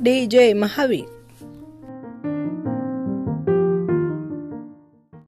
DJ Mahavir.